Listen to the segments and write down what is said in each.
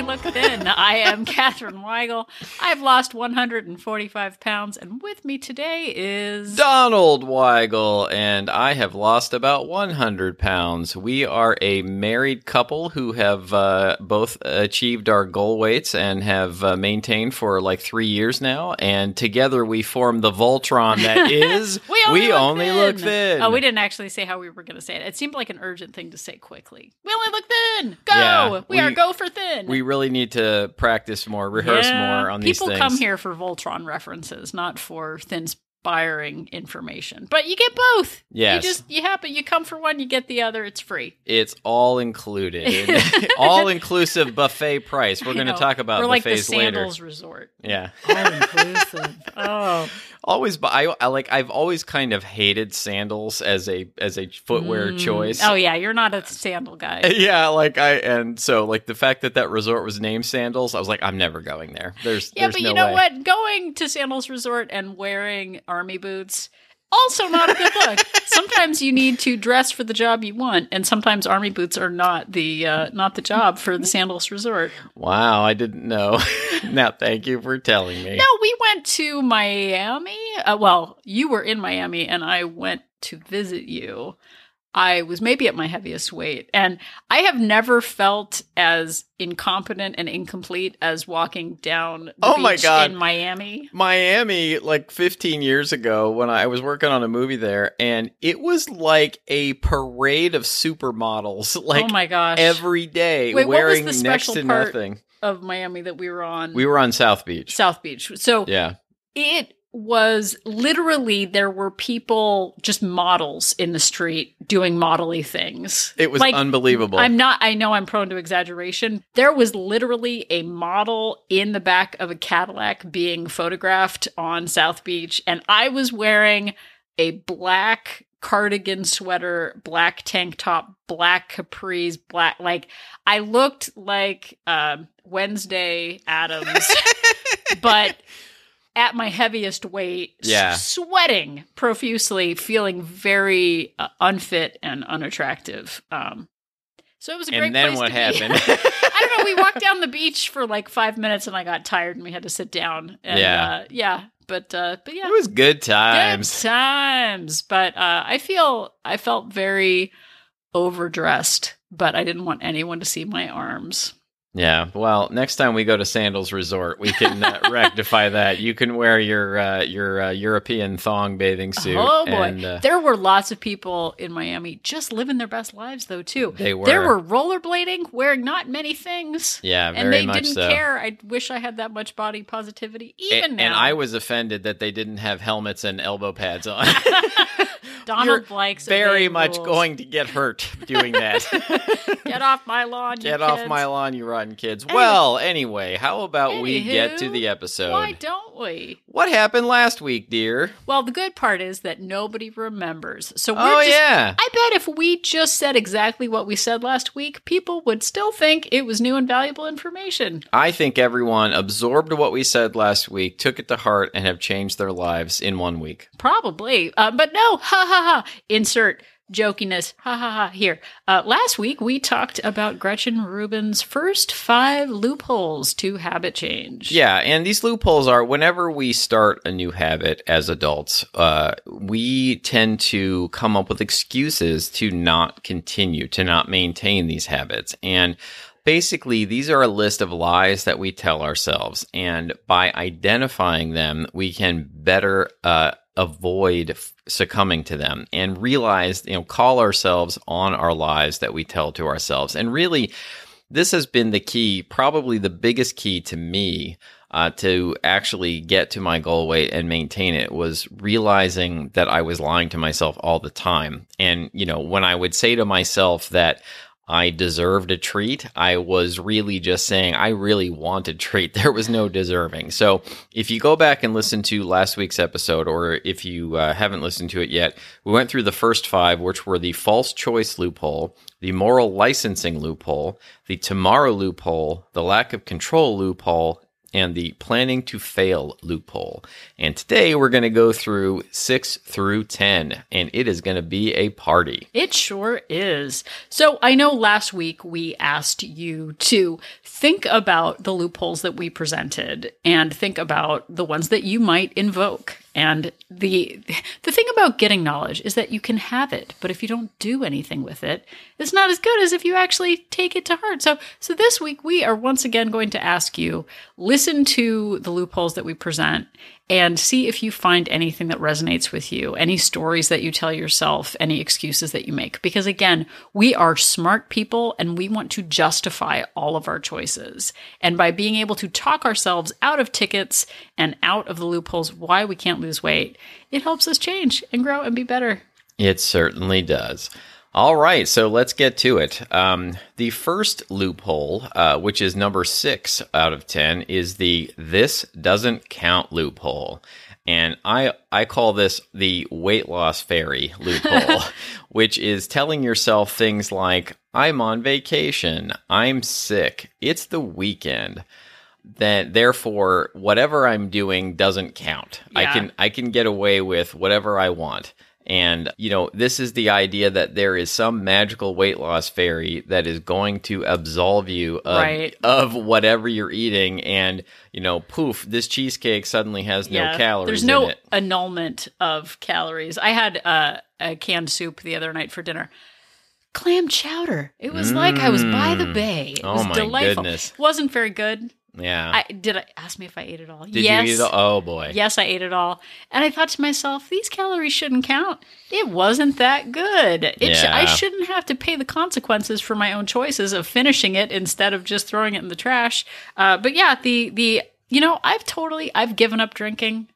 We Look Thin. I am Katherine Weigel. I've lost 145 pounds, and with me today is. Donald Weigel, and I have lost about 100 pounds. We are a married couple who have uh, both achieved our goal weights and have uh, maintained for like three years now. And together we form the Voltron that is We only, look, only thin. look thin. Oh, we didn't actually say how we were going to say it. It seemed like an urgent thing to say quickly. We only look thin. Go. Yeah, we, are we- go for thin. We really need to practice more, rehearse Yeah. more on these People come here for Voltron references, not for thin inspiring information. But you get both. Yes. You just you happen you come for one, you get the other. It's free. It's all included, all inclusive buffet price. We're I going to know. talk about We're like the buffets later. sandals resort. Yeah. All inclusive. oh. Always but I, I like i've always kind of hated sandals as a as a footwear Mm. choice Oh yeah, you're not a sandal guy. yeah like i and so like the fact that that resort was named sandals i was like i'm never going there there's Yeah, there's but no you know way. what? Going to Sandals Resort and wearing army boots also not a good look. sometimes you need to dress for the job you want, and sometimes army boots are not the uh, not the job for the Sandals Resort. wow i didn't know now thank you for telling me No, we went to Miami. Uh, well, you were in Miami, and I went to visit you. I was maybe at my heaviest weight, and I have never felt as incompetent and incomplete as walking down the Oh my God. in Miami. Miami, like 15 years ago, when I was working on a movie there, and it was like a parade of supermodels, like oh my gosh! every day, Wait, wearing next to nothing. of Miami that we were on We were on South Beach. South Beach. So Yeah. it was literally there were people just models in the street doing modelly things. It was Like, unbelievable. I'm not I know I'm prone to exaggeration. There was literally a model in the back of a Cadillac being photographed on South Beach and I was wearing a black cardigan sweater, black tank top, black capris, black like I looked like um Wednesday Addams but at my heaviest weight, Yeah. sweating profusely, feeling very uh, unfit and unattractive. Um, so it was a great and then what happened? I don't know. We walked down the beach for like five minutes, and I got tired, and we had to sit down. And, Yeah. uh, yeah. But uh, but yeah, it was good times. good times. times. But uh, I feel I felt very overdressed, but I didn't want anyone to see my arms. Yeah. Well, next time we go to Sandals Resort, we can uh, rectify that. You can wear your uh, your uh, European thong bathing suit. Oh boy, And, uh, there were lots of people in Miami just living their best lives, though. Too they were. there were rollerblading, wearing not many things, Yeah, very and they didn't so. care. I wish I had that much body positivity. Even now, and I was offended that they didn't have helmets and elbow pads on. Donald You're likes very much rules. going to get hurt doing that. Get off my lawn! you Get off kids. my lawn, you rotten kids. Anyway. Well, anyway, how about we get to the episode? Why don't we? What happened last week, dear? Well, the good part is that nobody remembers. So we're Oh just yeah. I bet if we just said exactly what we said last week, people would still think it was new and valuable information. I think everyone absorbed what we said last week, took it to heart, and have changed their lives in one week. Probably. Uh, but no, ha ha ha. Insert jokiness, ha ha ha. Here. Uh, last week we talked about Gretchen Rubin's first five loopholes to habit change. Yeah, and these loopholes are whenever we start a new habit as adults, uh, we tend to come up with excuses to not continue, to not maintain these habits. And basically, these are a list of lies that we tell ourselves. And by identifying them, we can better uh, avoid succumbing to them and realize, you know, call ourselves on our lies that we tell to ourselves. And really, this has been the key, probably the biggest key to me uh, to actually get to my goal weight and maintain it was realizing that I was lying to myself all the time. And, you know, when I would say to myself that I deserved a treat, I was really just saying I really wanted treat. There was no deserving. So if you go back and listen to last week's episode, or if you uh, haven't listened to it yet, we went through the first five, which were the false choice loophole, the moral licensing loophole, the tomorrow loophole, the lack of control loophole, and the planning to fail loophole. And today we're going to go through 6 through 10, and it is going to be a party. It sure is. So I know last week we asked you to think about the loopholes that we presented and think about the ones that you might invoke. And the the thing about getting knowledge is that you can have it, but if you don't do anything with it, it's not as good as if you actually take it to heart. So so this week we are once again going to ask you listen to the loopholes that we present and see if you find anything that resonates with you, any stories that you tell yourself, any excuses that you make. Because again, we are smart people and we want to justify all of our choices. And by being able to talk ourselves out of tickets and out of the loopholes why we can't lose weight, it helps us change and grow and be better. It certainly does. All right, so let's get to it. Um, the first loophole, uh, which is number six out of 10, is the this doesn't count loophole. And I, I call this the weight loss fairy loophole, which is telling yourself things like, I'm on vacation, I'm sick, it's the weekend. Then therefore whatever i'm doing doesn't count. I can i can get away with whatever i want and you know this is the idea that there is some magical weight loss fairy that is going to absolve you of, Right. of whatever you're eating and you know poof this cheesecake suddenly has no calories There's no it annulment of calories. I had uh, a canned soup the other night for dinner. Clam chowder. It was like I was by the Mm. bay. It Oh was my delightful. goodness. wasn't very good. Yeah I did. I ask me if I ate it all. did yes. you eat it? oh boy Yes, I ate it all, and I thought to myself, these calories shouldn't count. It wasn't that good. It sh- I shouldn't have to pay the consequences for my own choices of finishing it instead of just throwing it in the trash. Uh, but yeah, the the you know I've totally I've given up drinking,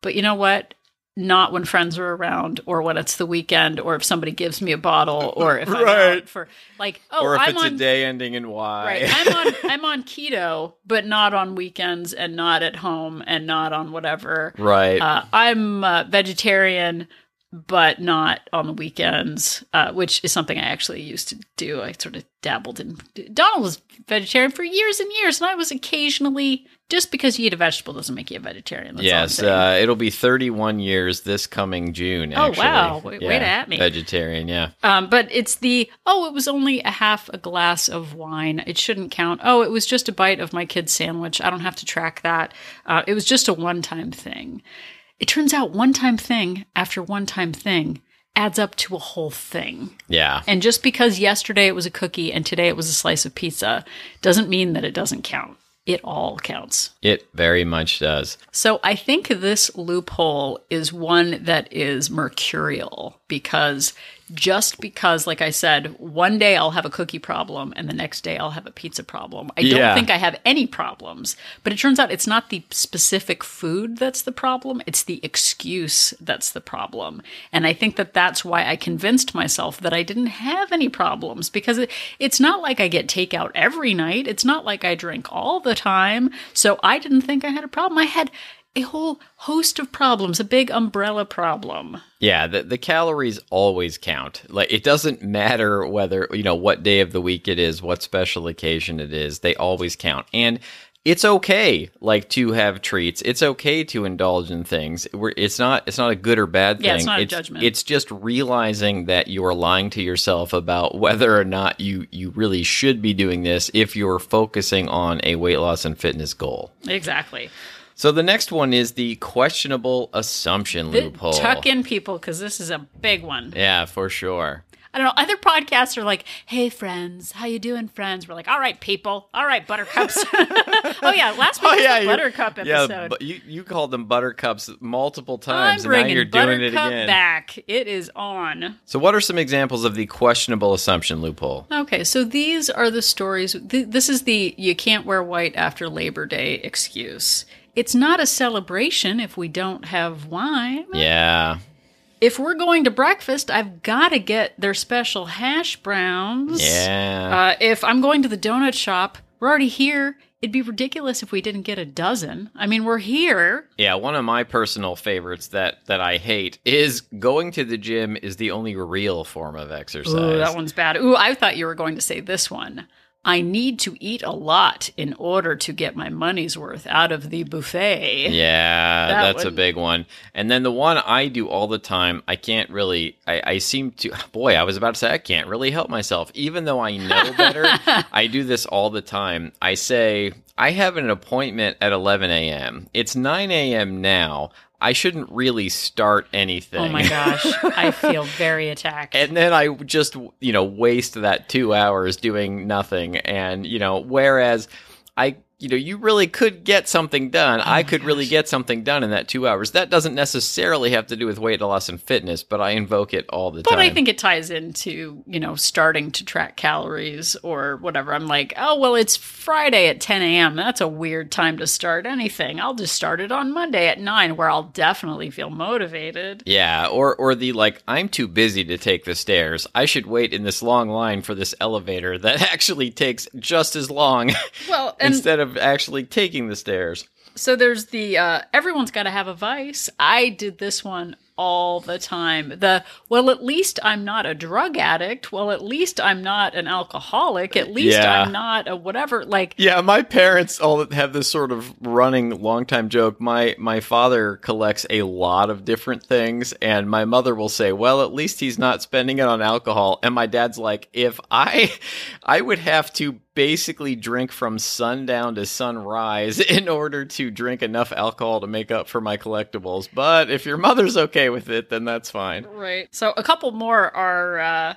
but you know what? Not when friends are around, or when it's the weekend, or if somebody gives me a bottle, or if I'm Right. out for like oh or if I'm it's on a day ending in y Right. I'm on I'm on keto, but not on weekends and not at home and not on whatever. right Uh, I'm uh, vegetarian, but not on the weekends, uh, which is something I actually used to do. I sort of dabbled in. Donald was vegetarian for years and years, and I was occasionally. Just because you eat a vegetable doesn't make you a vegetarian. That's Yes, all I'm uh, it'll be 31 years this coming June. Oh, wow. wait, way to at me. Vegetarian, yeah. Um, but it's the oh, it was only a half a glass of wine. It shouldn't count. Oh, it was just a bite of my kid's sandwich. I don't have to track that. Uh, it was just a one time thing. It turns out one time thing after one time thing adds up to a whole thing. Yeah. And just because yesterday it was a cookie and today it was a slice of pizza doesn't mean that it doesn't count. It all counts. It very much does. So I think this loophole is one that is mercurial because just because, like I said, one day I'll have a cookie problem and the next day I'll have a pizza problem. I don't think I have any problems, but it turns out it's not the specific food that's the problem, it's the excuse that's the problem. And I think that that's why I convinced myself that I didn't have any problems because it, it's not like I get takeout every night, it's not like I drink all the time. So I didn't think I had a problem. I had a whole host of problems, a big umbrella problem. Yeah, the, the calories always count. Like it doesn't matter whether, you know, what day of the week it is, what special occasion it is, they always count. And it's okay like to have treats. It's okay to indulge in things. It's not it's not a good or bad thing. Yeah, it's not a judgment. It's just realizing that you are lying to yourself about whether or not you you really should be doing this if you're focusing on a weight loss and fitness goal. Exactly. So the next one is the questionable assumption loophole. Tuck in people because this is a big one. Yeah, for sure. I don't know. Other podcasts are like, "Hey, friends, how you doing, friends?" We're like, "All right, people. All right, buttercups." oh yeah, last week oh, was the you- buttercup Yeah, episode. but you you called them buttercups multiple I'm times, and now you're doing it again. back. It is on. So, what are some examples of the questionable assumption loophole? Okay, so these are the stories. Th- this is the you can't wear white after Labor Day excuse. It's not a celebration if we don't have wine. Yeah, If we're going to breakfast, I've got to get their special hash browns. yeah. Uh, if I'm going to the donut shop, we're already here. It'd be ridiculous if we didn't get a dozen. I mean, we're here. Yeah, one of my personal favorites that that I hate is going to the gym is the only real form of exercise. Ooh, that one's bad. Ooh, I thought you were going to say this one. I need to eat a lot in order to get my money's worth out of the buffet. Yeah, That that's a big one. And then the one I do all the time, I can't really, I, I seem to, boy, I was about to say, I can't really help myself. Even though I know better, I do this all the time. I say, I have an appointment at 11 a.m. It's 9 a.m. now. I shouldn't really start anything. Oh my gosh, I feel very attacked. and then I just, you know, waste that two hours doing nothing. And, you know, whereas I, you know, you really could get something done. Oh I could really get something done in that two hours. That doesn't necessarily have to do with weight loss and fitness, but I invoke it all the But time. But I think it ties into, you know, starting to track calories or whatever. I'm like, oh, well, it's Friday at 10 a.m. That's a weird time to start anything. I'll just start it on Monday at 9, where I'll definitely feel motivated. yeah, or or the like I'm too busy to take the stairs. I should wait in this long line for this elevator that actually takes just as long Well, and instead of actually taking the stairs. so there's the uh, everyone's got to have a vice. I did this one all the time. The well, at least I'm not a drug addict. Well, at least I'm not an alcoholic. At least Yeah. I'm not a whatever. Like, Yeah, my parents all have this sort of running long time joke. My my father collects a lot of different things and my mother will say, "Well, at least he's not spending it on alcohol." And my dad's like, "If I I would have to basically drink from sundown to sunrise in order to drink enough alcohol to make up for my collectibles. But if your mother's okay with it, then that's fine." Right. So a couple more are, uh,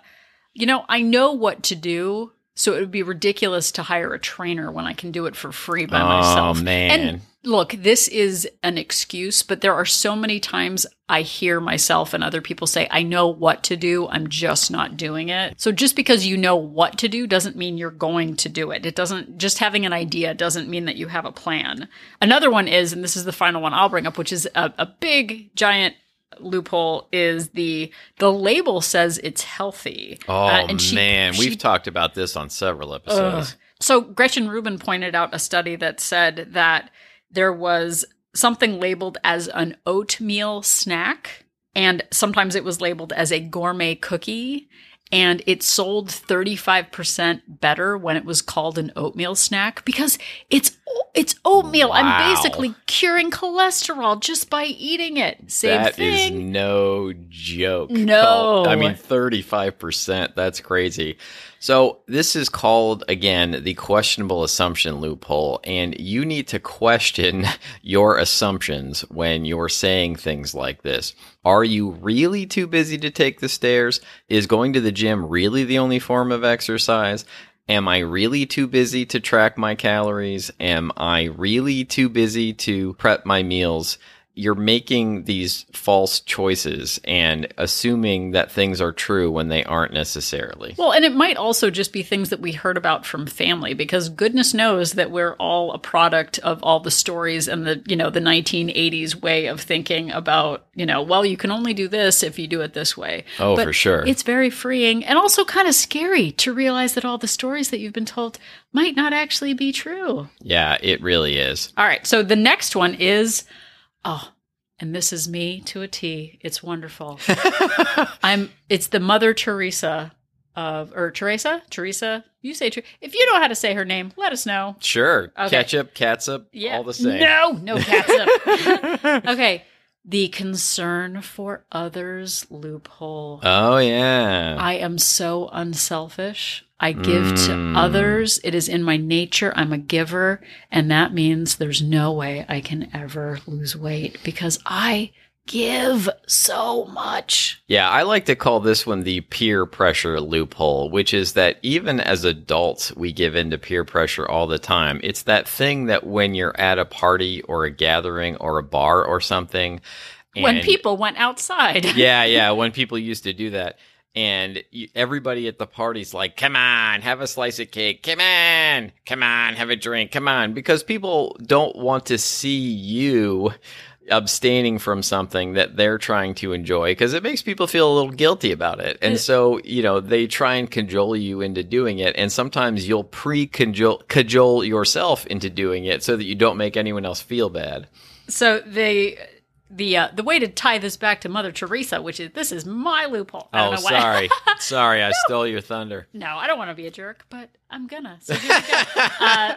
you know, I know what to do. So it would be ridiculous to hire a trainer when I can do it for free by Oh, myself. man. And look, this is an excuse, but there are so many times I hear myself and other people say, I know what to do. I'm just not doing it. So just because you know what to do doesn't mean you're going to do it. It doesn't, just having an idea doesn't mean that you have a plan. Another one is, and this is the final one I'll bring up, which is a, a big, giant loophole is the the label says it's healthy. Oh Uh, and she- man, she- we've talked about this on several episodes. so Gretchen Rubin pointed out a study that said that there was something labeled as an oatmeal snack, and sometimes it was labeled as a gourmet cookie. And it sold 35% better when it was called an oatmeal snack because it's it's oatmeal. Wow. I'm basically curing cholesterol just by eating it. Same That is thing. no joke. No. I mean, 35%. That's crazy. So, this is called, again, the questionable assumption loophole. And you need to question your assumptions when you're saying things like this. Are you really too busy to take the stairs? Is going to the gym really the only form of exercise? Am I really too busy to track my calories? Am I really too busy to prep my meals? You're making these false choices and assuming that things are true when they aren't necessarily. Well, and it might also just be things that we heard about from family because goodness knows that we're all a product of all the stories and the, you know, the 1980s way of thinking about, you know, well, you can only do this if you do it this way. Oh, But for sure. It's very freeing and also kind of scary to realize that all the stories that you've been told might not actually be true. Yeah, it really is. All right. So the next one is, oh, and this is me to a T. It's wonderful. I'm. It's the Mother Teresa of, or Teresa, Teresa. You say Ter- if you know how to say her name, let us know. Sure. Okay. Ketchup, catsup, Yeah. all the same. No, no catsup. okay. The concern for others loophole. Oh, yeah. I am so unselfish. I give Mm. to others. It is in my nature. I'm a giver. And that means there's no way I can ever lose weight because I give so much. Yeah, I like to call this one the peer pressure loophole, which is that even as adults, we give in to peer pressure all the time. It's that thing that when you're at a party or a gathering or a bar or something, when people went outside. yeah, yeah, when people used to do that. And everybody at the party's like, come on, have a slice of cake. Come on, come on, have a drink. Come on. Because people don't want to see you abstaining from something that they're trying to enjoy because it makes people feel a little guilty about it. And so, you know, they try and cajole you into doing it. And sometimes you'll pre cajole yourself into doing it so that you don't make anyone else feel bad. So they the uh, the way to tie this back to Mother Teresa, which is this is my loophole. I don't Oh, know why. sorry. sorry, I stole your thunder. no, I don't want to be a jerk, but I'm gonna. So here we go. Uh,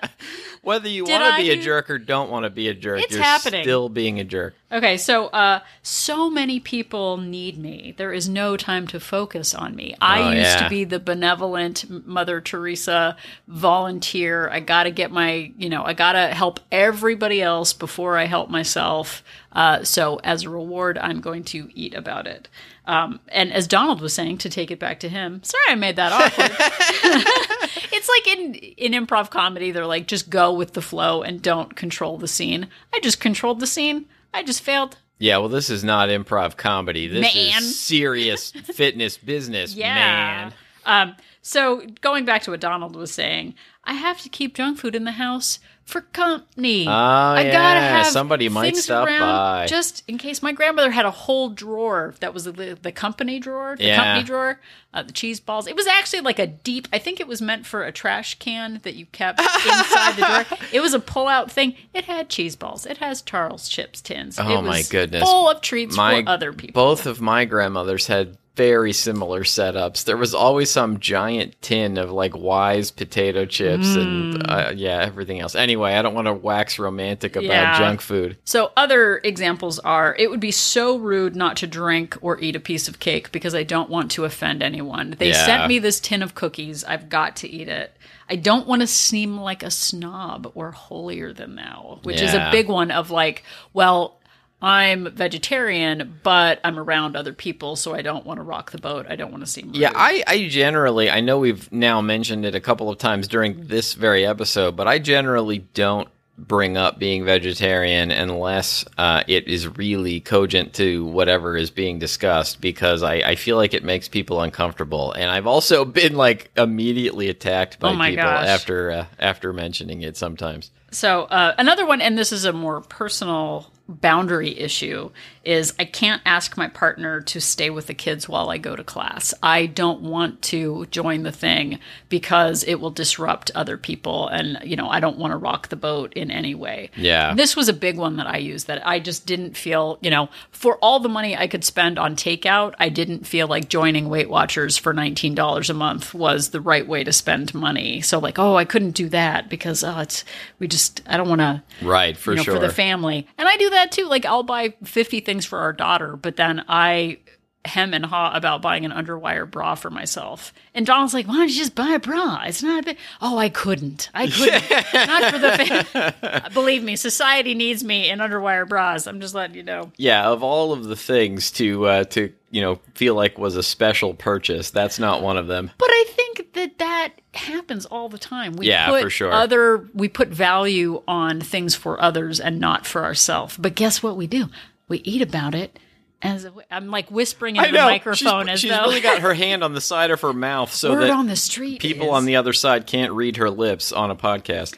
Whether you want to be a jerk or don't want to be a jerk, It's you're happening. still being a jerk. Okay, so uh, so many people need me. There is no time to focus on me. I Oh, used yeah. to be the benevolent Mother Teresa volunteer. I got to get my, you know, I got to help everybody else before I help myself. Uh, so as a reward, I'm going to eat about it. Um, and as Donald was saying, to take it back to him, sorry I made that awkward. it's like in in improv comedy, they're like just go with the flow and don't control the scene. I just controlled the scene. I just failed. Yeah, well, this is not improv comedy. This Man. is serious fitness business, Yeah. man. Um, so going back to what Donald was saying, I have to keep junk food in the house for company. Oh, I yeah. gotta have Somebody might stop by. just in case. My grandmother had a whole drawer that was the, the company drawer, the Yeah. company drawer, uh, the cheese balls. It was actually like a deep. I think it was meant for a trash can that you kept inside the drawer. It was a pull-out thing. It had cheese balls. It has Charles chips tins. Oh, it my goodness. full of treats My for other people. Both of my grandmothers had very similar setups. There was always some giant tin of like wise potato chips Mm. and uh, yeah, everything else. Anyway, I don't want to wax romantic about Yeah. junk food. So other examples are it would be so rude not to drink or eat a piece of cake because I don't want to offend anyone. They Yeah. sent me this tin of cookies. I've got to eat it. I don't want to seem like a snob or holier than thou, which is a big one of like, well, I'm vegetarian, but I'm around other people, so I don't want to rock the boat. I don't want to seem rude. Yeah, I, I generally, I know we've now mentioned it a couple of times during this very episode, but I generally don't bring up being vegetarian unless uh, it is really cogent to whatever is being discussed because I, I feel like it makes people uncomfortable. And I've also been like immediately attacked by Oh people gosh. after uh, after mentioning it sometimes. So uh, another one, and this is a more personal boundary issue, is I can't ask my partner to stay with the kids while I go to class. I don't want to join the thing because it will disrupt other people, and you know I don't want to rock the boat in any way. Yeah. This was a big one that I used that I just didn't feel, you know, for all the money I could spend on takeout, I didn't feel like joining Weight Watchers for $19 a month was the right way to spend money. So like, oh, I couldn't do that because oh, it's we just I don't want to Right, for you know, sure. for the family. And I do that too. Like I'll buy 50 things for our daughter, but then I hem and haw about buying an underwire bra for myself. And Donald's like, why don't you just buy a bra? It's not a bit. Oh, I couldn't. I couldn't. not for the fam- Believe me, society needs me in underwire bras. I'm just letting you know. yeah, of all of the things to uh, to you know feel like was a special purchase, that's not one of them. But I think that that happens all the time. We Yeah, put for sure. Other we put value on things for others and not for ourselves. But guess what we do? We eat about it. As a, I'm like whispering into the microphone she's, as she's though really got her hand on the side of her mouth so word that on the street. people is- on the other side can't read her lips on a podcast.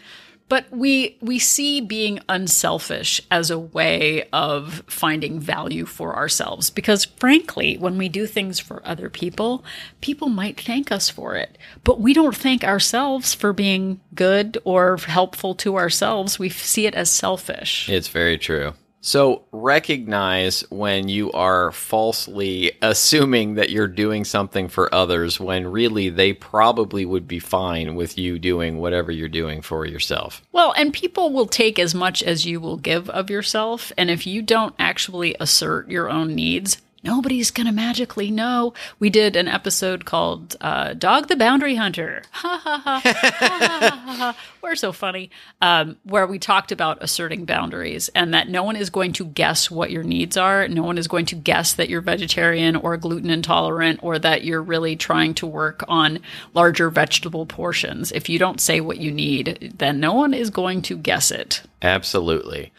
But we we see being unselfish as a way of finding value for ourselves because frankly, when we do things for other people, people might thank us for it. But we don't thank ourselves for being good or helpful to ourselves. We see it as selfish. It's very true. So recognize when you are falsely assuming that you're doing something for others when really they probably would be fine with you doing whatever you're doing for yourself. Well, and people will take as much as you will give of yourself. And if you don't actually assert your own needs, nobody's going to magically know. We did an episode called uh, Dog the Boundary Hunter. Ha ha ha. ha, ha, ha, ha. We're so funny. Um, where we talked about asserting boundaries and that no one is going to guess what your needs are. No one is going to guess that you're vegetarian or gluten intolerant or that you're really trying to work on larger vegetable portions. If you don't say what you need, then no one is going to guess it. Absolutely.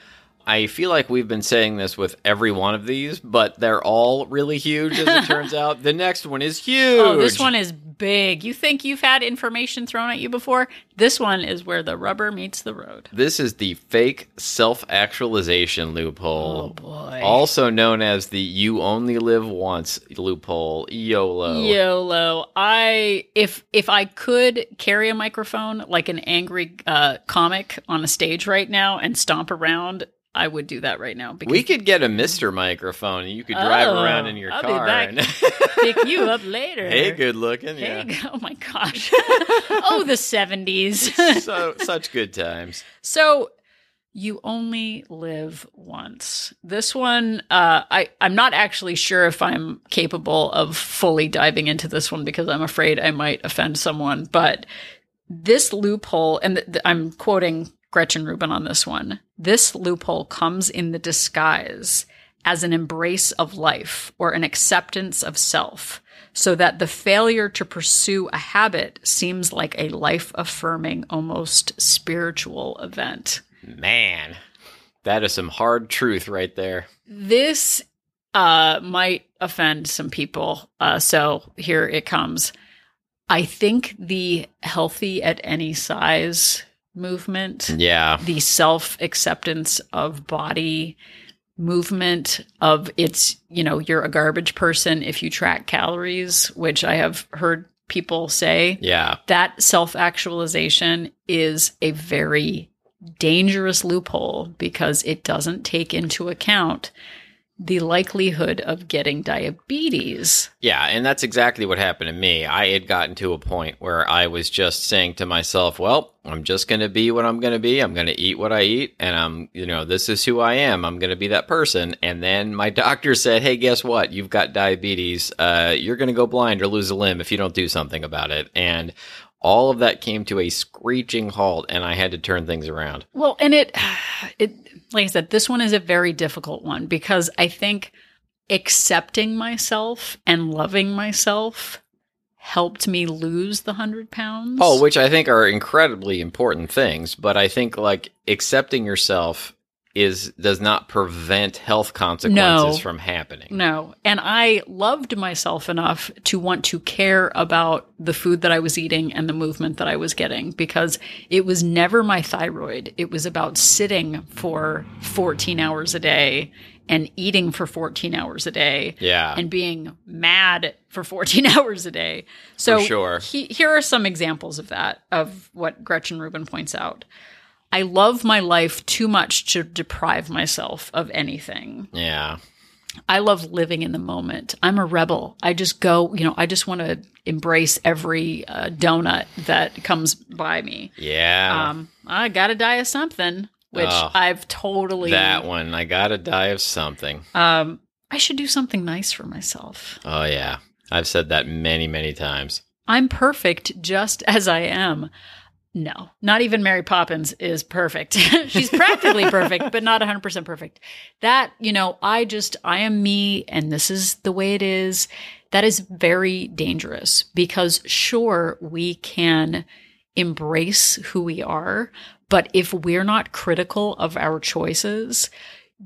I feel like we've been saying this with every one of these, but they're all really huge as it turns out. The next one is huge. Oh, this one is big. You think you've had information thrown at you before? This one is where the rubber meets the road. This is the fake self actualization loophole. Oh, boy. Also known as the you only live once loophole, YOLO. YOLO. I if if I could carry a microphone like an angry uh, comic on a stage right now and stomp around, I would do that right now. Because We could get a Mister microphone, and you could drive Oh, around in your I'll car. And pick you up later. hey, good looking. Hey, Yeah. oh my gosh. oh, the 70s. so such good times. So you only live once. This one, uh, I I'm not actually sure if I'm capable of fully diving into this one because I'm afraid I might offend someone. But this loophole, and th- th- I'm quoting Gretchen Rubin on this one. This loophole comes in the disguise as an embrace of life or an acceptance of self. So that the failure to pursue a habit seems like a life affirming, almost spiritual event. Man, that is some hard truth right there. This uh, might offend some people. Uh, so here it comes. I think the healthy at any size movement, Yeah. the self acceptance of body movement of it's, you know, you're a garbage person if you track calories, which I have heard people say Yeah. that self actualization is a very dangerous loophole because it doesn't take into account the likelihood of getting diabetes. Yeah, and that's exactly what happened to me. I had gotten to a point where I was just saying to myself, well, I'm just going to be what I'm going to be. I'm going to eat what I eat and I'm, you know, this is who I am. I'm going to be that person. And then my doctor said, "Hey, guess what? You've got diabetes. Uh you're going to go blind or lose a limb if you don't do something about it." And all of that came to a screeching halt and I had to turn things around. Well, and it it like I said, this one is a very difficult one because I think accepting myself and loving myself helped me lose the hundred pounds. Oh, which I think are incredibly important things, but I think like accepting yourself is does not prevent health consequences No. from happening. No. And I loved myself enough to want to care about the food that I was eating and the movement that I was getting because it was never my thyroid. It was about sitting for 14 hours a day and eating for 14 hours a day Yeah. and being mad for 14 hours a day. So For sure. he, here are some examples of that, of what Gretchen Rubin points out. I love my life too much to deprive myself of anything. yeah. I love living in the moment. I'm a rebel. I just go, you know, I just want to embrace every uh, donut that comes by me. Yeah. Um, I got to die of something, which Oh, I've totally. that one. I got to die of something. Um, I should do something nice for myself. Oh yeah. I've said that many, many times. I'm perfect just as I am. No, not even Mary Poppins is perfect. She's practically perfect, but not 100% perfect. That, you know, I just, I am me and this is the way it is. That is very dangerous because sure, we can embrace who we are, but if we're not critical of our choices,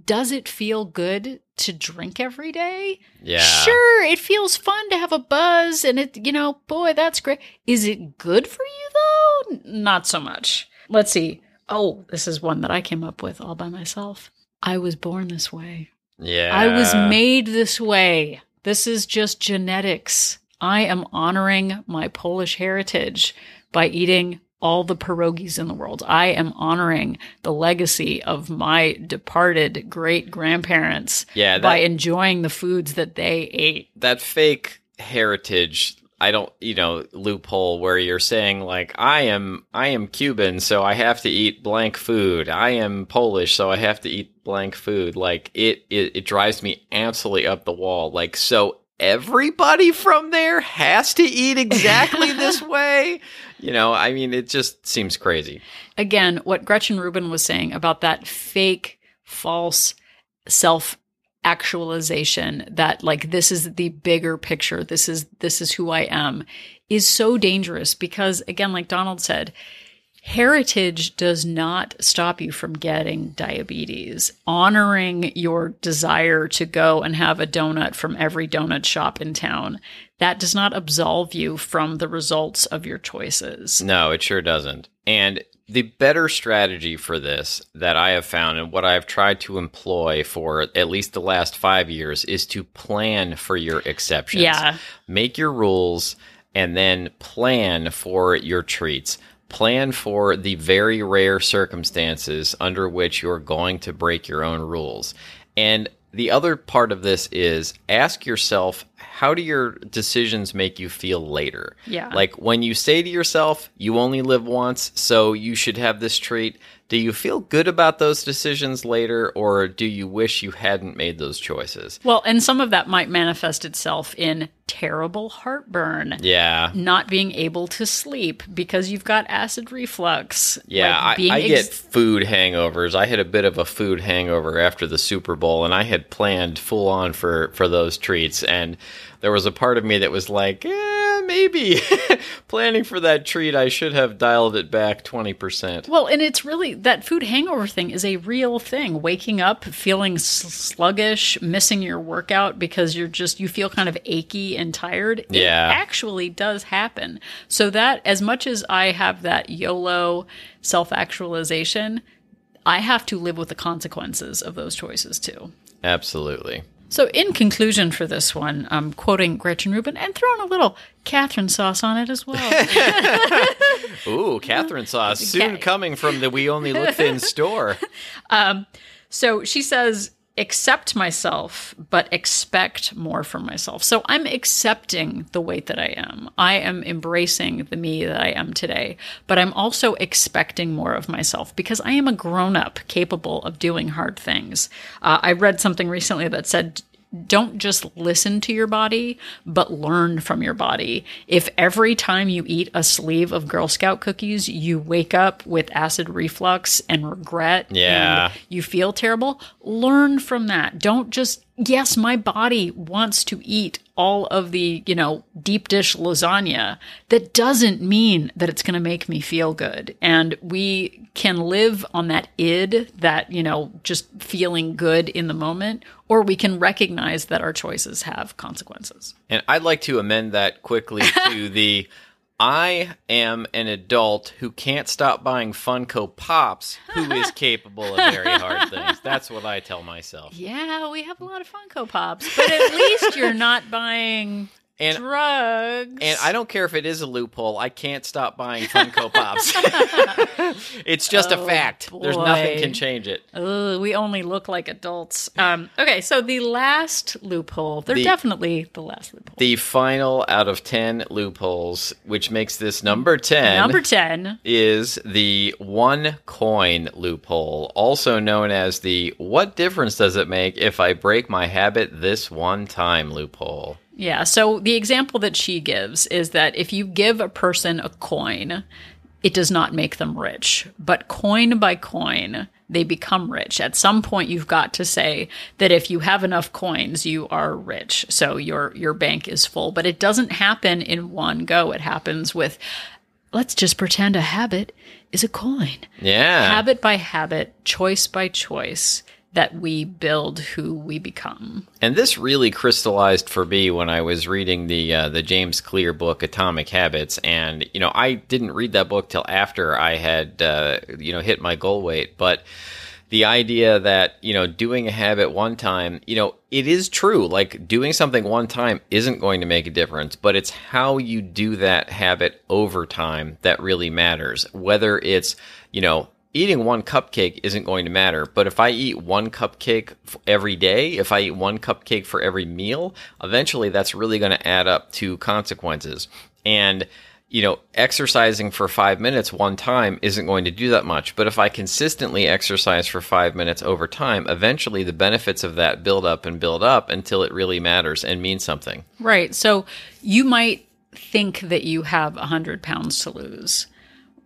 does it feel good to drink every day? Yeah. Sure, it feels fun to have a buzz and it, you know, boy, that's great. Is it good for you though? Not so much. Let's see. Oh, this is one that I came up with all by myself. I was born this way. Yeah. I was made this way. This is just genetics. I am honoring my Polish heritage by eating all the pierogies in the world. I am honoring the legacy of my departed great grandparents Yeah, by enjoying the foods that they ate. that fake heritage I don't, you know, loophole where you're saying like I am I am Cuban so I have to eat blank food. I am Polish so I have to eat blank food. Like it it, it drives me absolutely up the wall. Like so everybody from there has to eat exactly this way. You know, I mean it just seems crazy. Again, what Gretchen Rubin was saying about that fake, false self actualization that like this is the bigger picture this is this is who i am is so dangerous because again like donald said heritage does not stop you from getting diabetes honoring your desire to go and have a donut from every donut shop in town that does not absolve you from the results of your choices No, it sure doesn't. And the better strategy for this that I have found and what I've tried to employ for at least the last five years is to plan for your exceptions. Yeah. Make your rules and then plan for your treats. plan for the very rare circumstances under which you're going to break your own rules. And the other part of this is ask yourself how do your decisions make you feel later? Yeah. Like when you say to yourself, you only live once, so you should have this treat, do you feel good about those decisions later, or do you wish you hadn't made those choices? Well, and some of that might manifest itself in terrible heartburn. Yeah. Not being able to sleep because you've got acid reflux. Yeah, Like, I, I ex- get food hangovers. I had a bit of a food hangover after the Super Bowl, and I had planned full on for for those treats. And there was a part of me that was like, eh, maybe planning for that treat, I should have dialed it back twenty percent. Well, and it's really that food hangover thing is a real thing. Waking up feeling sluggish, missing your workout because you're just you feel kind of achy and tired. Yeah. It actually does happen. So that as much as I have that YOLO self-actualization, I have to live with the consequences of those choices too. Absolutely. So, in conclusion for this one, I'm quoting Gretchen Rubin and throwing a little Katherine sauce on it as well. Ooh, Katherine sauce soon Okay. coming from the We Only Look Thin store. Um, so she says, accept myself, but expect more from myself. So I'm accepting the weight that I am. I am embracing the me that I am today, but I'm also expecting more of myself because I am a grown up capable of doing hard things. Uh, I read something recently that said, don't just listen to your body, but learn from your body. If every time you eat a sleeve of Girl Scout cookies, you wake up with acid reflux and regret, Yeah. and you feel terrible, learn from that. Don't just, yes, my body wants to eat all of the, you know, deep dish lasagna. That doesn't mean that it's going to make me feel good. And we can live on that id, that, you know, just feeling good in the moment, or we can recognize that our choices have consequences. And I'd like to amend that quickly to the I am an adult who can't stop buying Funko Pops who is capable of very hard things. That's what I tell myself. Yeah, we have a lot of Funko Pops, but at least you're not buying And drugs. and I don't care if it is a loophole. I can't stop buying Funko Pops. it's just a Oh, fact. There's nothing can change it. Ugh, we only look like adults. Um, okay, so the last loophole, they're The- definitely the last loophole. The final out of 10 loopholes, which makes this number 10. Number 10. is the one coin loophole, also known as the what difference does it make if I break my habit this one time loophole. Yeah, so the example that she gives is that if you give a person a coin, it does not make them rich. But coin by coin, they become rich. At some point you've got to say that if you have enough coins, you are rich. So your your bank is full, but it doesn't happen in one go. It happens with let's just pretend a habit is a coin. Yeah. Habit by habit, choice by choice that we build who we become. And this really crystallized for me when I was reading the uh, the James Clear book Atomic Habits, and you know I didn't read that book till after I had uh, you know hit my goal weight, but the idea that you know doing a habit one time, you know, it is true. Like doing something one time isn't going to make a difference, but it's how you do that habit over time that really matters. Whether it's you know eating one cupcake isn't going to matter. But if I eat one cupcake every day, if I eat one cupcake for every meal, eventually that's really going to add up to consequences. And, you know, exercising for five minutes one time isn't going to do that much. But if I consistently exercise for five minutes over time, eventually the benefits of that build up and build up until it really matters and means something. Right. So you might think that you have 100 pounds to lose.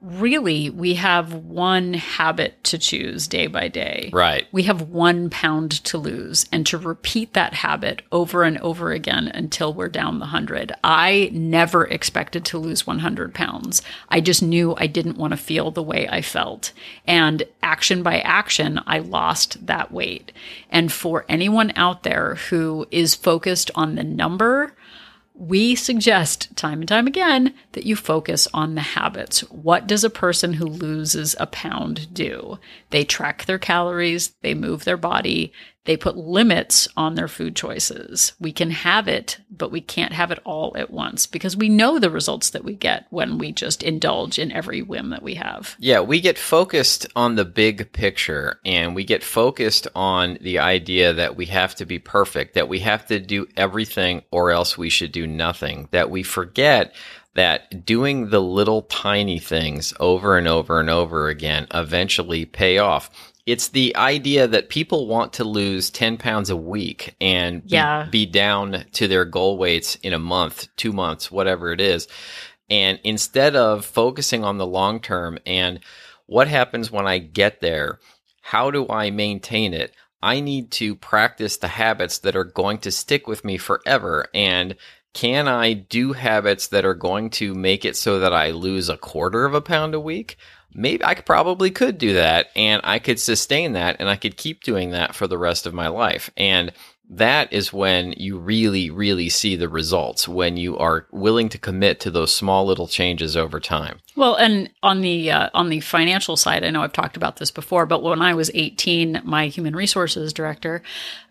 Really, we have one habit to choose day by day. Right. We have one pound to lose and to repeat that habit over and over again until we're down the 100. I never expected to lose 100 pounds. I just knew I didn't want to feel the way I felt. And action by action, I lost that weight. And for anyone out there who is focused on the number, we suggest time and time again that you focus on the habits. What does a person who loses a pound do? They track their calories, they move their body, they put limits on their food choices. We can have it but we can't have it all at once because we know the results that we get when we just indulge in every whim that we have. Yeah, we get focused on the big picture and we get focused on the idea that we have to be perfect, that we have to do everything or else we should do nothing, that we forget that doing the little tiny things over and over and over again eventually pay off it's the idea that people want to lose 10 pounds a week and be, Yeah. be down to their goal weights in a month, two months, whatever it is. And instead of focusing on the long term and what happens when I get there, how do I maintain it? I need to practice the habits that are going to stick with me forever. And can I do habits that are going to make it so that I lose a quarter of a pound a week? Maybe I could probably could do that and I could sustain that and I could keep doing that for the rest of my life. And that is when you really, really see the results when you are willing to commit to those small little changes over time. Well, and on the uh, on the financial side, I know I've talked about this before, but when I was 18, my human resources director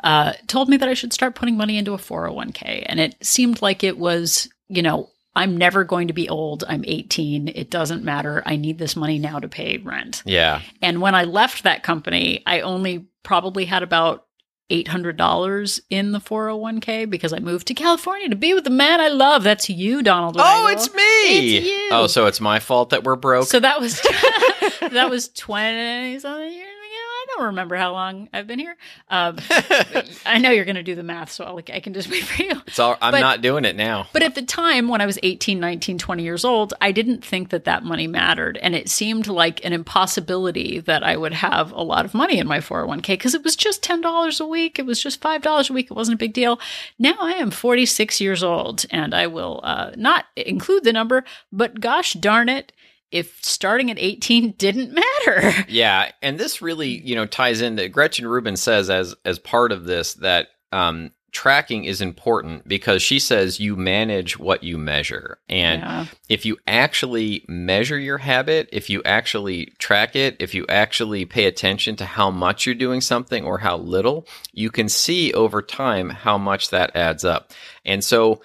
uh, told me that I should start putting money into a 401k, and it seemed like it was, you know, I'm never going to be old. I'm 18. It doesn't matter. I need this money now to pay rent. Yeah. And when I left that company, I only probably had about $800 in the 401k because I moved to California to be with the man I love. That's you, Donald. Oh, Weigel. it's me. It's you. Oh, so it's my fault that we're broke. So that was that was twenty something years don't remember how long I've been here. Um, I know you're going to do the math, so I'll, I can just wait for you. it's all, I'm but- not doing it now. But at the time when I was 18, 19, 20 years old, I didn't think that that money mattered. And it seemed like an impossibility that I would have a lot of money in my 401k because it was just $10 a week. It was just $5 a week. It wasn't a big deal. Now I am 46 years old and I will uh, not include the number, but gosh darn it, if starting at 18 didn't matter. Yeah, and this really, you know, ties into Gretchen Rubin says as as part of this that um, tracking is important because she says you manage what you measure, and Yeah. if you actually measure your habit, if you actually track it, if you actually pay attention to how much you're doing something or how little, you can see over time how much that adds up, and so.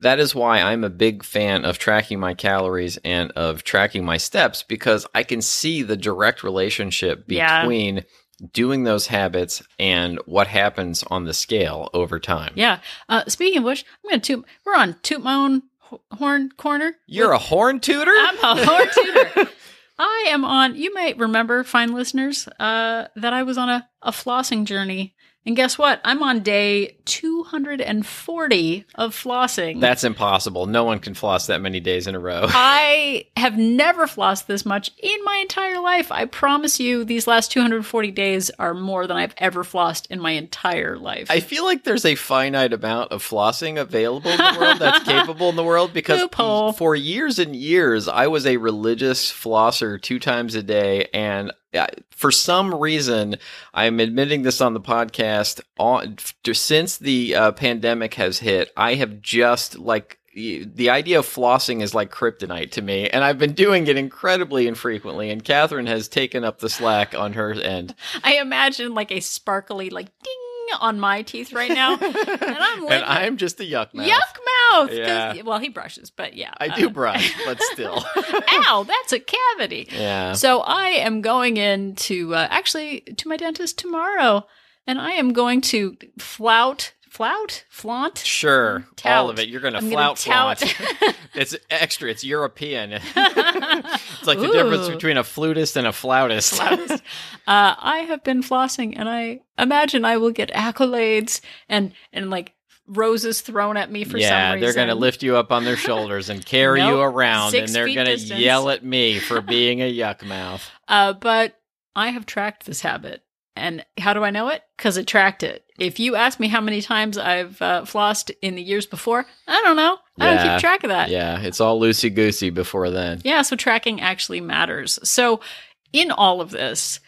That is why I'm a big fan of tracking my calories and of tracking my steps because I can see the direct relationship Yeah. between doing those habits and what happens on the scale over time. Yeah. Uh, speaking of which, I'm going to toot. We're on Toot My Own Ho- Horn Corner. You're a horn tutor? I'm a horn tutor. I am on, you might remember, fine listeners, uh, that I was on a, a flossing journey. And guess what? I'm on day 240 of flossing. That's impossible. No one can floss that many days in a row. I have never flossed this much in my entire life. I promise you, these last 240 days are more than I've ever flossed in my entire life. I feel like there's a finite amount of flossing available in the world that's capable in the world because Loophole. for years and years I was a religious flosser two times a day and for some reason I'm admitting this on the podcast on since the uh, pandemic has hit I have just like the idea of flossing is like kryptonite to me, and I've been doing it incredibly infrequently. And Katherine has taken up the slack on her end. I imagine like a sparkly, like ding on my teeth right now. and I'm and I'm just a yuck mouth. yuck mouth. 'Cause- Yeah. Well, he brushes, but yeah. I do uh, brush, but still. Ow, that's a cavity. yeah. So I am going in to uh, actually to my dentist tomorrow, and I am going to flout, flout, flaunt. Sure, Tout. all of it. You're gonna I'm flout flaunt. it's extra. It's European. it's like the difference between a flutist and a flautist. Flautist. uh, I have been flossing, and I imagine I will get accolades and and like roses thrown at me for yeah, some reason. they're gonna lift you up on their shoulders and carry you around, and they're gonna yell at me for being a yuck mouth. Uh, but I have tracked this habit. And how do I know it? Because it tracked it. If you ask me how many times I've uh, flossed in the years before, I don't know. I don't keep track of that. Yeah, it's all loosey goosey before then. Yeah, so tracking actually matters. So, in all of this,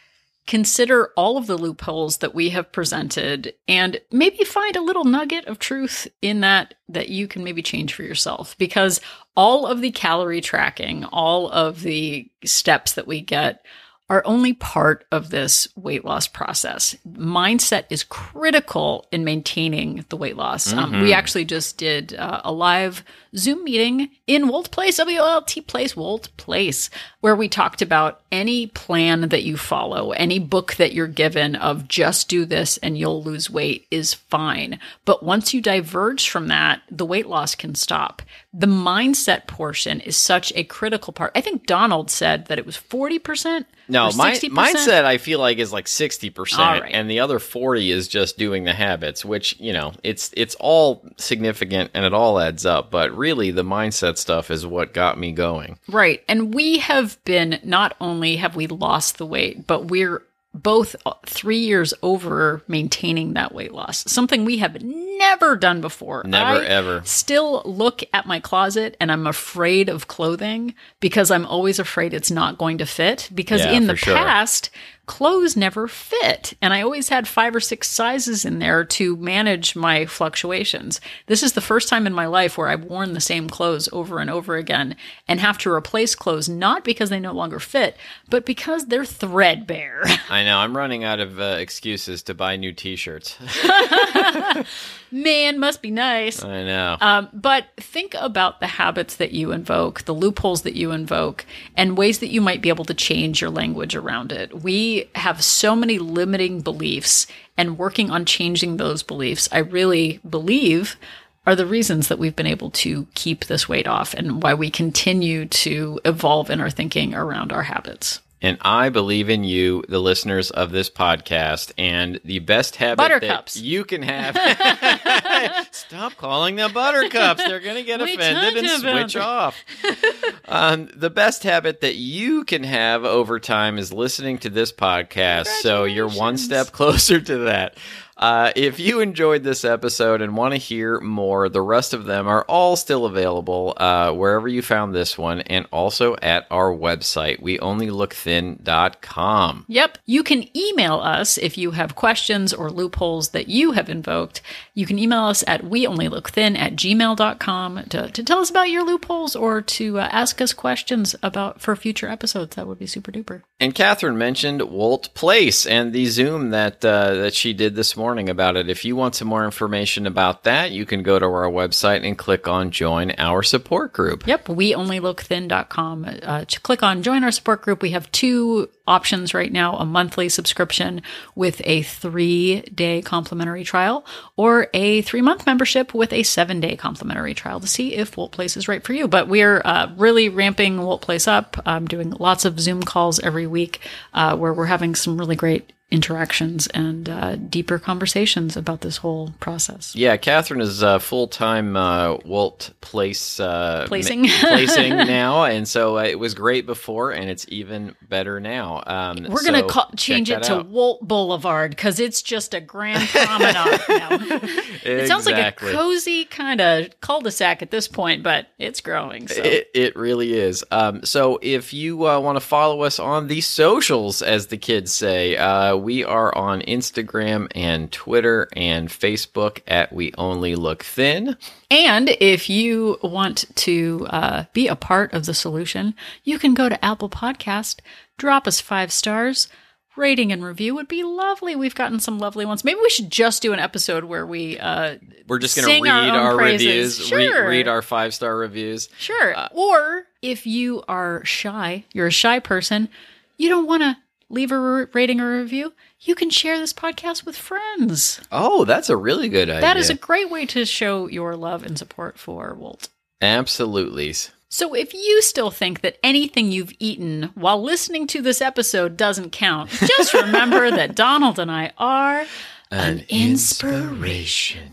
consider all of the loopholes that we have presented and maybe find a little nugget of truth in that that you can maybe change for yourself because all of the calorie tracking, all of the steps that we get are only part of this weight loss process. Mindset is critical in maintaining the weight loss. Um, we actually just did uh, a live Zoom meeting in Wolt Place, W O L T Place, Wolt Place, where we talked about any plan that you follow, any book that you're given of just do this and you'll lose weight is fine. But once you diverge from that, the weight loss can stop. The mindset portion is such a critical part. I think Donald said that it was 40%. No, my mindset I feel like is like sixty percent, All right. and the other forty is just doing the habits, which you know it's it's all significant and it all adds up. But really, the mindset stuff is what got me going. Right. And we have been, not only have we lost the weight, but we're both three years over maintaining that weight loss, something we have never done before. Never I ever. Still look at my closet and I'm afraid of clothing because I'm always afraid it's not going to fit. Because Yeah, in the sure. past, clothes never fit. And I always had five or six sizes in there to manage my fluctuations. This is the first time in my life where I've worn the same clothes over and over again and have to replace clothes not because they no longer fit, but because they're threadbare. I know I'm running out of uh, excuses to buy new T-shirts. Man, must be nice. I know. Um, but think about the habits that you invoke, the loopholes that you invoke, and ways that you might be able to change your language around it. We have so many limiting beliefs, and working on changing those beliefs, I really believe, are the reasons that we've been able to keep this weight off and why we continue to evolve in our thinking around our habits. And I believe in you, the listeners of this podcast, and the best habit Buttercups. that you can have. Stop calling them buttercups. They're going to get We offended and switch off. um, the best habit that you can have over time is listening to this podcast. So you're one step closer to that. Uh, if you enjoyed this episode and want to hear more, the rest of them are all still available uh, wherever you found this one and also at our website, weonlylookthin.com. Yep. You can email us if you have questions or loopholes that you have invoked. You can email us at weonlylookthin at gmail.com to, to tell us about your loopholes or to uh, ask us questions about for future episodes. That would be super duper. And Katherine mentioned Wolt Place and the Zoom that uh, that she did this morning about it. If you want some more information about that, you can go to our website and click on Join Our Support Group. Yep, weonlylookthin.com. Uh, to click on join our support group. We have two options right now a monthly subscription with a three day complimentary trial, or a three month membership with a seven day complimentary trial to see if Wolt Place is right for you. But we're uh, really ramping Wolt Place up. I'm doing lots of Zoom calls every week uh, where we're having some really great interactions and uh, deeper conversations about this whole process. Yeah, Katherine is uh, full time uh, Wolt Place uh, Placing. ma- placing now, and so uh, it was great before, and it's even better now. Um, We're gonna so call, check change it to out. Wolt Boulevard because it's just a grand promenade now. It sounds like a cozy kind of cul-de-sac at this point, but it's growing. So It, it really is. Um, so if you uh, want to follow us on the socials, as the kids say, uh, we are on Instagram and Twitter and Facebook at We Only Look Thin. And if you want to uh, be a part of the solution, you can go to Apple Podcast, drop us five stars. Rating and review would be lovely. We've gotten some lovely ones. Maybe we should just do an episode where we uh, We're just going to read our our, reviews, re- Sure. read our five star reviews. Sure. or if you are shy, you're a shy person, you don't want to leave a r- rating or review, you can share this podcast with friends. Oh, that's a really good idea. That is a great way to show your love and support for Wolt. absolutely. So if you still think that anything you've eaten while listening to this episode doesn't count, just remember that Donald and I are an inspiration.